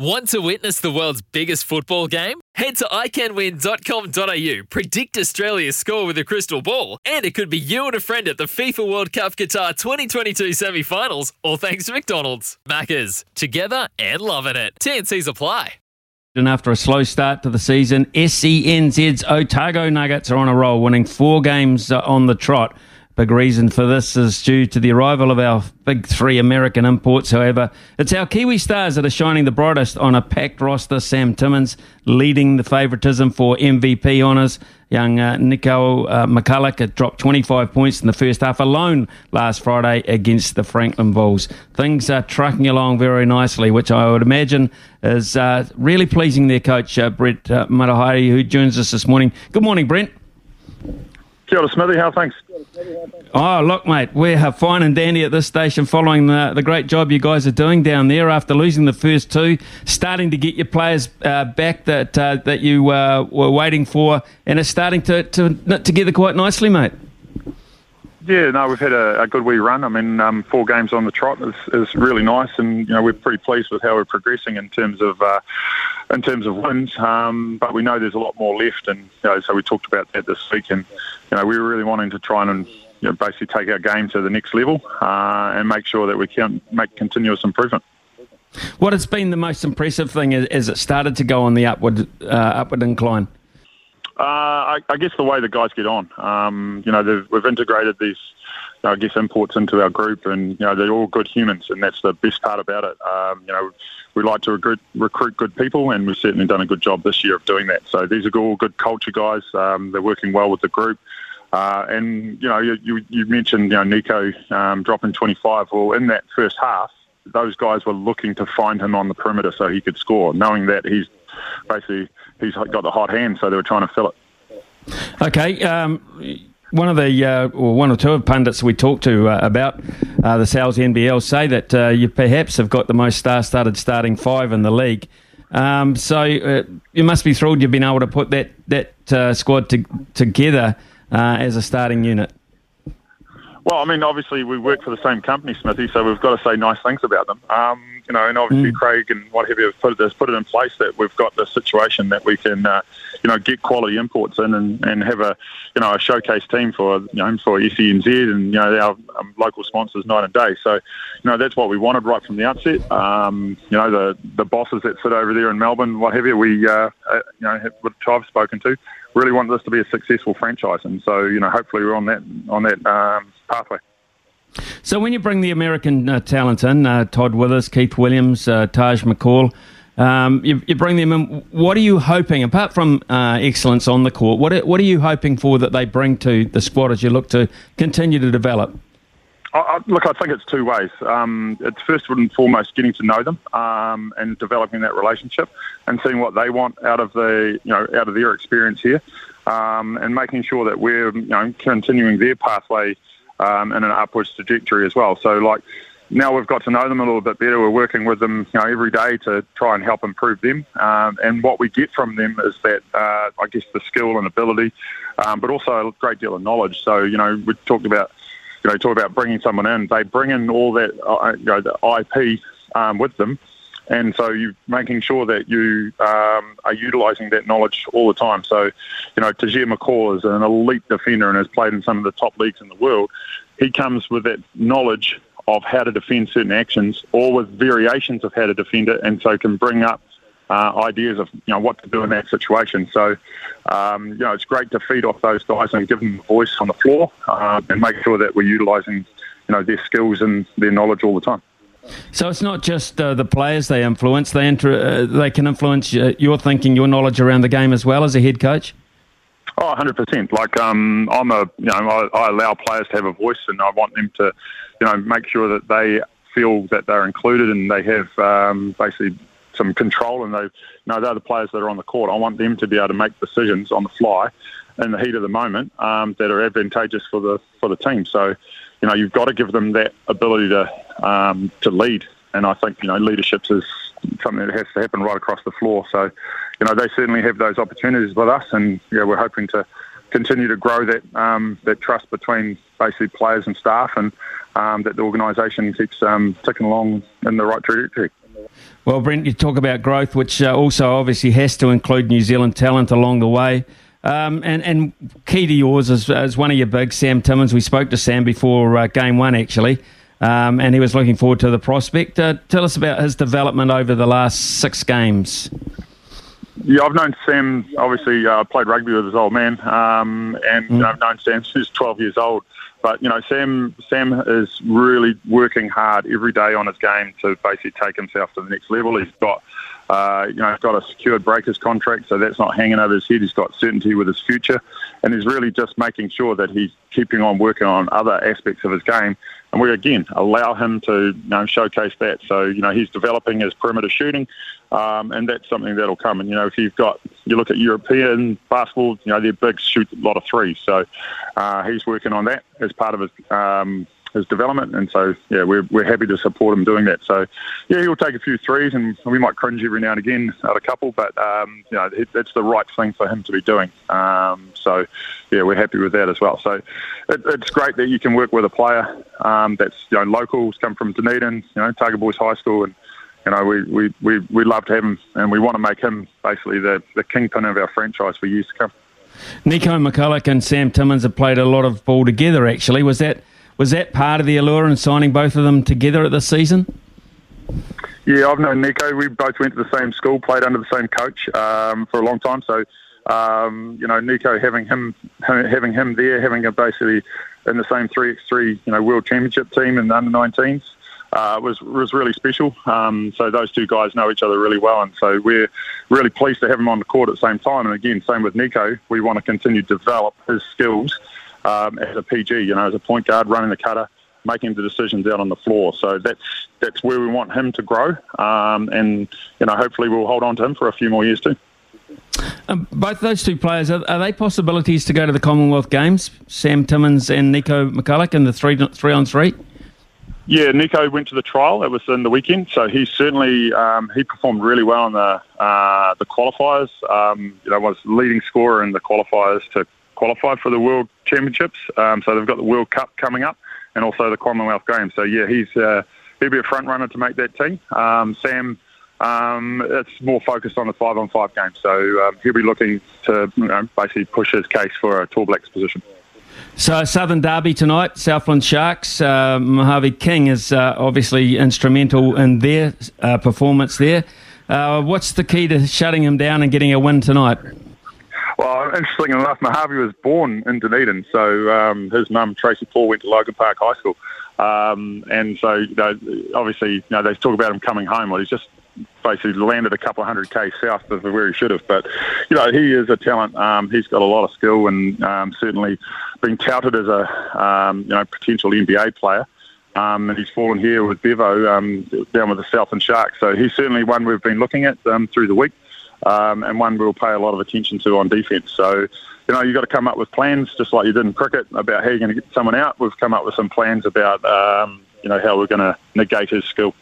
Want to witness the world's biggest football game? Head to iCanWin.com.au, predict Australia's score with a crystal ball, and it could be you and a friend at the FIFA World Cup Qatar 2022 semi finals, all thanks to McDonald's. Maccas, together and loving it. TNC's apply. And after a slow start to the season, SENZ's Otago Nuggets are on a roll, winning four games uh, on the trot. Big reason for this is due to the arrival of our big three American imports. However, it's our Kiwi stars that are shining the brightest on a packed roster. Sam Timmins leading the favouritism for MVP honours. Young uh, Nico uh, McCulloch had dropped 25 points in the first half alone last Friday against the Franklin Bulls. Things are trucking along very nicely, which I would imagine is uh, really pleasing their coach, uh, Brent uh, Matehaere, who joins us this morning. Good morning, Brent. Kia Smithy. How things? Oh, look, mate, we're fine and dandy at this station following the, the great job you guys are doing down there after losing the first two, starting to get your players uh, back that uh, that you uh, were waiting for, and it's starting to, to knit together quite nicely, mate. Yeah, no, we've had a, a good wee run. I mean, um, four games on the trot is, is really nice, and you know we're pretty pleased with how we're progressing in terms of uh, in terms of wins. Um, but we know there's a lot more left, and you know, so we talked about that this week, and you know we were really wanting to try and you know, basically take our game to the next level uh, and make sure that we can make continuous improvement. What has been the most impressive thing as it started to go on the upward uh, upward incline? Uh, I, I, guess the way the guys get on. Um, you know, we've integrated these, I guess, imports into our group, and you know they're all good humans, and that's the best part about it. Um, you know, we like to recruit, recruit good people, and we've certainly done a good job this year of doing that. So these are all good culture guys. Um, they're working well with the group. Uh, and you know, you, you mentioned you know Nico um, dropping 25. Well, in that first half, those guys were looking to find him on the perimeter so he could score, knowing that he's basically he's got the hot hand, so they were trying to fill it. Okay. Um, one of the, uh, or one or two of pundits we talked to uh, about uh, the Sal's NBL say that uh, you perhaps have got the most star-studded starting five in the league. Um, so uh, you must be thrilled you've been able to put that that uh, squad to, together as a starting unit. Well, I mean, obviously we work for the same company, Smithy, so we've got to say nice things about them. Um, you know, and obviously mm. Craig and what have you put, has put it in place that we've got the situation that we can, uh, you know, get quality imports in and, and have a, you know, a showcase team for, you know, for SENZ and, you know, our um, local sponsors night and day. So, you know, that's what we wanted right from the outset. Um, you know, the, the bosses that sit over there in Melbourne, what have you, we, uh, uh, you know, which I've spoken to, really want this to be a successful franchise. And so, you know, hopefully we're on that, on that, um, pathway. So when you bring the American uh, talent in, uh, Todd Withers, Keith Williams, uh, Taj McCall, um, you, you, bring them in. What are you hoping, apart from uh, excellence on the court, what are, what are you hoping for that they bring to the squad as you look to continue to develop? I, look, I think it's two ways. Um, it's first and foremost getting to know them um, and developing that relationship and seeing what they want out of the you know out of their experience here, um, and making sure that we're you know continuing their pathway um, in an upwards trajectory as well. So like now we've got to know them a little bit better. We're working with them, you know, every day to try and help improve them. Um, and what we get from them is that, uh, I guess, the skill and ability, um, but also a great deal of knowledge. So you know, we talked about, you know, talk about bringing someone in. They bring in all that, uh, you know, the IP um, with them. And so you're making sure that you um, are utilising that knowledge all the time. So, you know, Tajir McCall is an elite defender and has played in some of the top leagues in the world. He comes with that knowledge of how to defend certain actions or with variations of how to defend it and so can bring up uh, ideas of you know what to do in that situation. So um, you know it's great to feed off those guys and give them a voice on the floor uh, and make sure that we're utilising you know their skills and their knowledge all the time. So it's not just uh, the players they influence; they uh, they can influence your thinking, your knowledge around the game as well as a head coach. Oh, 100%. Like, um, I'm a, you know, I, I allow players to have a voice and I want them to, you know, make sure that they feel that they're included and they have um, basically some control, and they you know they're the players that are on the court. I want them to be able to make decisions on the fly in the heat of the moment um, that are advantageous for the for the team. So, you know, you've got to give them that ability to um, to lead, and I think you know leadership is something that has to happen right across the floor. So, you know, they certainly have those opportunities with us, and yeah, we're hoping to continue to grow that um, that trust between basically players and staff, and um, that the organisation keeps um, ticking along in the right trajectory. Well, Brent, you talk about growth, which uh, also obviously has to include New Zealand talent along the way. Um, and, and key to yours is, is, one of your big, Sam Timmins. We spoke to Sam before uh, game one, actually, um, and he was looking forward to the prospect. Uh, tell us about his development over the last six games. Yeah, I've known Sam. Obviously, uh, played rugby with his old man, um, and mm. I've known Sam since he's 12 years old. But you know, Sam Sam is really working hard every day on his game to basically take himself to the next level. He's got uh, you know, he's got a secured breakers contract, so that's not hanging over his head. He's got certainty with his future, and he's really just making sure that he's keeping on working on other aspects of his game. And we again allow him to you know, showcase that. So you know, he's developing his perimeter shooting, um, and that's something that'll come. And you know, if you've got you look at European basketball, you know, they're big, shoot a lot of threes. So uh, he's working on that as part of his. Um, his development. And so, yeah, we're, we're happy to support him doing that. So, yeah, he'll take a few threes and we might cringe every now and again at a couple, but, um, you know, it's the right thing for him to be doing. Um, so, yeah, we're happy with that as well. So, it, it's great that you can work with a player um, that's, you know, locals, come from Dunedin, you know, Otago Boys High School, and, you know, we, we, we, we love to have him and we want to make him basically the, the kingpin of our franchise for years to come. Nico McCulloch and Sam Timmins have played a lot of ball together, actually. Was that was that part of the allure in signing both of them together at this season? Yeah, I've known Nico. We both went to the same school, played under the same coach um, for a long time. So, um, you know, Nico having him having him there, having him basically in the same three x three, you know, world championship team in the under 19s. Uh, was was really special. Um, so those two guys know each other really well, and so we're really pleased to have him on the court at the same time. And again, same with Nico. We want to continue to develop his skills um, as a PG, you know, as a point guard running the cutter, making the decisions out on the floor. So that's that's where we want him to grow, um, and you know, hopefully we'll hold on to him for a few more years too. Um, both those two players are, are, they possibilities to go to the Commonwealth Games? Sam Timmins and Nico McCulloch in the three three on three. Yeah, Nico went to the trial. It was in the weekend, so he certainly um, he performed really well in the uh, the qualifiers. Um, you know, was leading scorer in the qualifiers to qualify for the World Championships. Um, so they've got the World Cup coming up and also the Commonwealth Games. So yeah, he's uh, he'll be a front runner to make that team. Um, Sam, um, it's more focused on the five on five game. So um, he'll be looking to you know, basically push his case for a Tall Blacks position. So Southern Derby tonight, Southland Sharks. Uh, Mojave King is uh, obviously instrumental in their uh, performance there. Uh, what's the key to shutting him down and getting a win tonight? Well, interesting enough, Mojave was born in Dunedin, so um, his mum Tracy Paul went to Logan Park High School, um, and so you know, obviously, you know, they talk about him coming home. Well, he's just basically landed a couple of hundred k south of where he should have. But you know, he is a talent. Um, he's got a lot of skill, and um, certainly been touted as a um, you know potential NBA player. Um, and he's fallen here with Bevo um, down with the Southland Sharks. So he's certainly one we've been looking at um, through the week um, and one we'll pay a lot of attention to on defence. So, you know, you've got to come up with plans, just like you did in cricket, about how you're going to get someone out. We've come up with some plans about, um, you know, how we're going to negate his skill.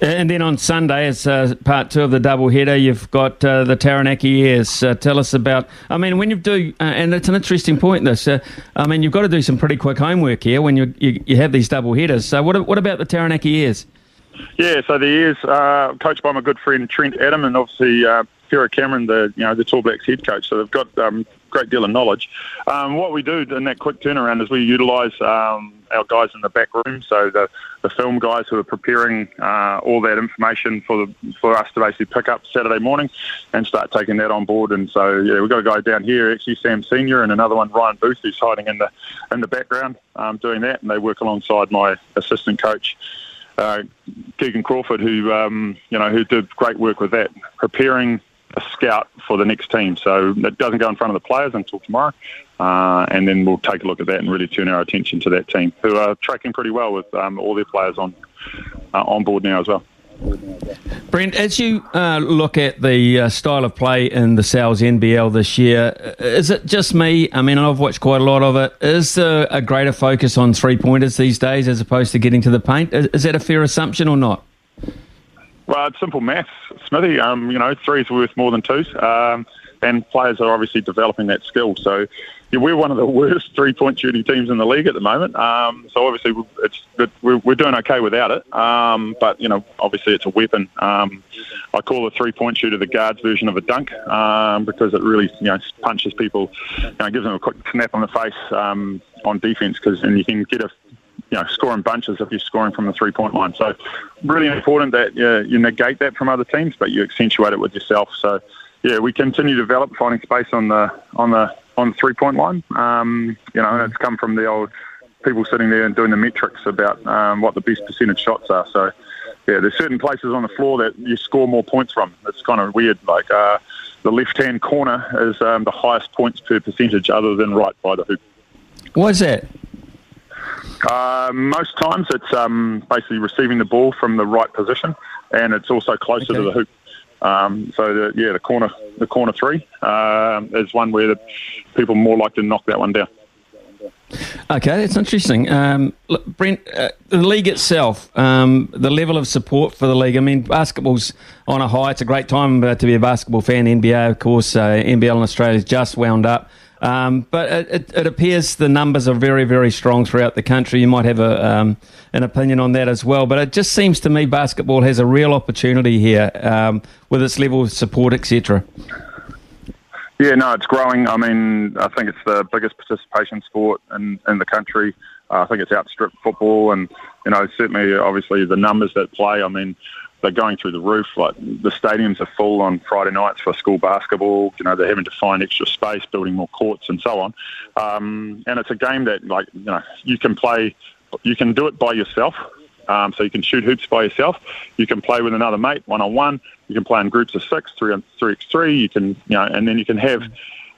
And then on Sunday, as uh, part two of the double header, you've got uh, the Taranaki Airs. Uh, tell us about. I mean, when you do, uh, and it's an interesting point. This, uh, I mean, you've got to do some pretty quick homework here when you you, you have these double headers. So, what what about the Taranaki Airs? Yeah, so the Airs, uh, coached by my good friend Trent Adam, and obviously uh, Pero Cameron, the you know the Tall Blacks head coach. So they've got um, great deal of knowledge. Um, what we do in that quick turnaround is we utilise um, our guys in the back room, so the, the film guys who are preparing uh, all that information for the, for us to basically pick up Saturday morning and start taking that on board. And so yeah, we've got a guy down here, actually Sam Senior, and another one Ryan Booth, who's hiding in the in the background um, doing that, and they work alongside my assistant coach Keegan Crawford, who um, you know who did great work with that, preparing a scout for the next team. So it doesn't go in front of the players until tomorrow, uh, and then we'll take a look at that and really turn our attention to that team, who are tracking pretty well with um, all their players on uh, on board now as well. Brent, as you uh, look at the uh, style of play in the Sal's NBL this year, uh, is it just me? I mean, I've watched quite a lot of it. Is there a greater focus on three pointers these days as opposed to getting to the paint? Is, is that a fair assumption or not? Well, it's simple maths, Smithy. Um, you know, three's worth more than twos, um, and players are obviously developing that skill. So yeah, we're one of the worst three-point shooting teams in the league at the moment. Um, so obviously, we're, we're doing okay without it. Um, but you know, obviously, it's a weapon. Um, I call a three-point shooter the guards version of a dunk um, because it really you know punches people, you know, gives them a quick snap on the face um, on defense because and you can get a you know, scoring bunches if you're scoring from the three point line. So, really important that uh, you negate that from other teams, but you accentuate it with yourself. So, yeah, we continue to develop finding space on the on the on the three point line. Um, you know, and it's come from the old people sitting there and doing the metrics about um, what the best percentage shots are. So, yeah, there's certain places on the floor that you score more points from. It's kind of weird. Like uh, the left hand corner is um, the highest points per percentage, other than right by the hoop. Why is that? Uh, most times it's um, basically receiving the ball from the right position, and it's also closer okay. to the hoop. Um, so the, yeah, the corner the corner three uh, is one where the people more like to knock that one down. Okay, that's interesting. Um, Brent, uh, the league itself, um, the level of support for the league. I mean, basketball's on a high. It's a great time uh, to be a basketball fan. NBA, of course, uh, NBL in Australia has just wound up. Um, but it, it, it, appears the numbers are very, very strong throughout the country. You might have a, um, an opinion on that as well. But it just seems to me basketball has a real opportunity here um, with its level of support, etc. Yeah, no, it's growing. I mean, I think it's the biggest participation sport in, in the country. Uh, I think it's outstripped football, and you know, certainly, obviously, the numbers that play. I mean, they're going through the roof. Like the stadiums are full on Friday nights for school basketball. You know, they're having to find extra space, building more courts, and so on. Um, and it's a game that, like, you know, you can play. You can do it by yourself. Um, so you can shoot hoops by yourself. You can play with another mate one on one. You can play in groups of six, three on three x three. You can, you know, and then you can have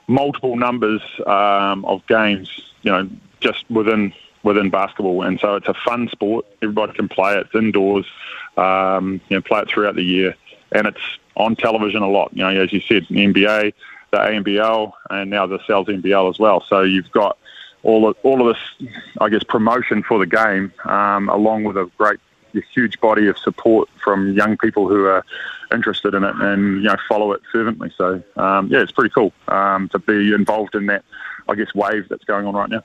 multiple numbers um, of games. You know, just within within basketball. And so it's a fun sport. Everybody can play it. It's indoors. Um, you know, play it throughout the year, and it's on television a lot. You know, as you said, the NBA, the ANBL, and now the Sal's NBL as well. So you've got all of, all of this, I guess, promotion for the game, um, along with a great, a huge body of support from young people who are interested in it and you know follow it fervently. So um, yeah, it's pretty cool um, to be involved in that, I guess, wave that's going on right now.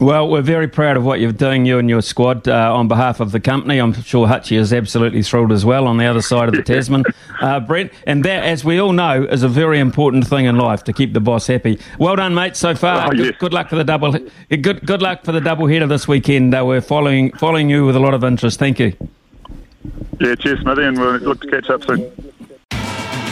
Well, we're very proud of what you're doing, you and your squad, uh, on behalf of the company. I'm sure Hutchie is absolutely thrilled as well on the other side of the Tasman, uh, Brent. And that, as we all know, is a very important thing in life to keep the boss happy. Well done, mate, so far. Oh, yes. good, good, luck for the double. Good, good luck for the double header this weekend. Uh, we're following following you with a lot of interest. Thank you. Yeah, cheers, Smithy, and we'll look to catch up soon.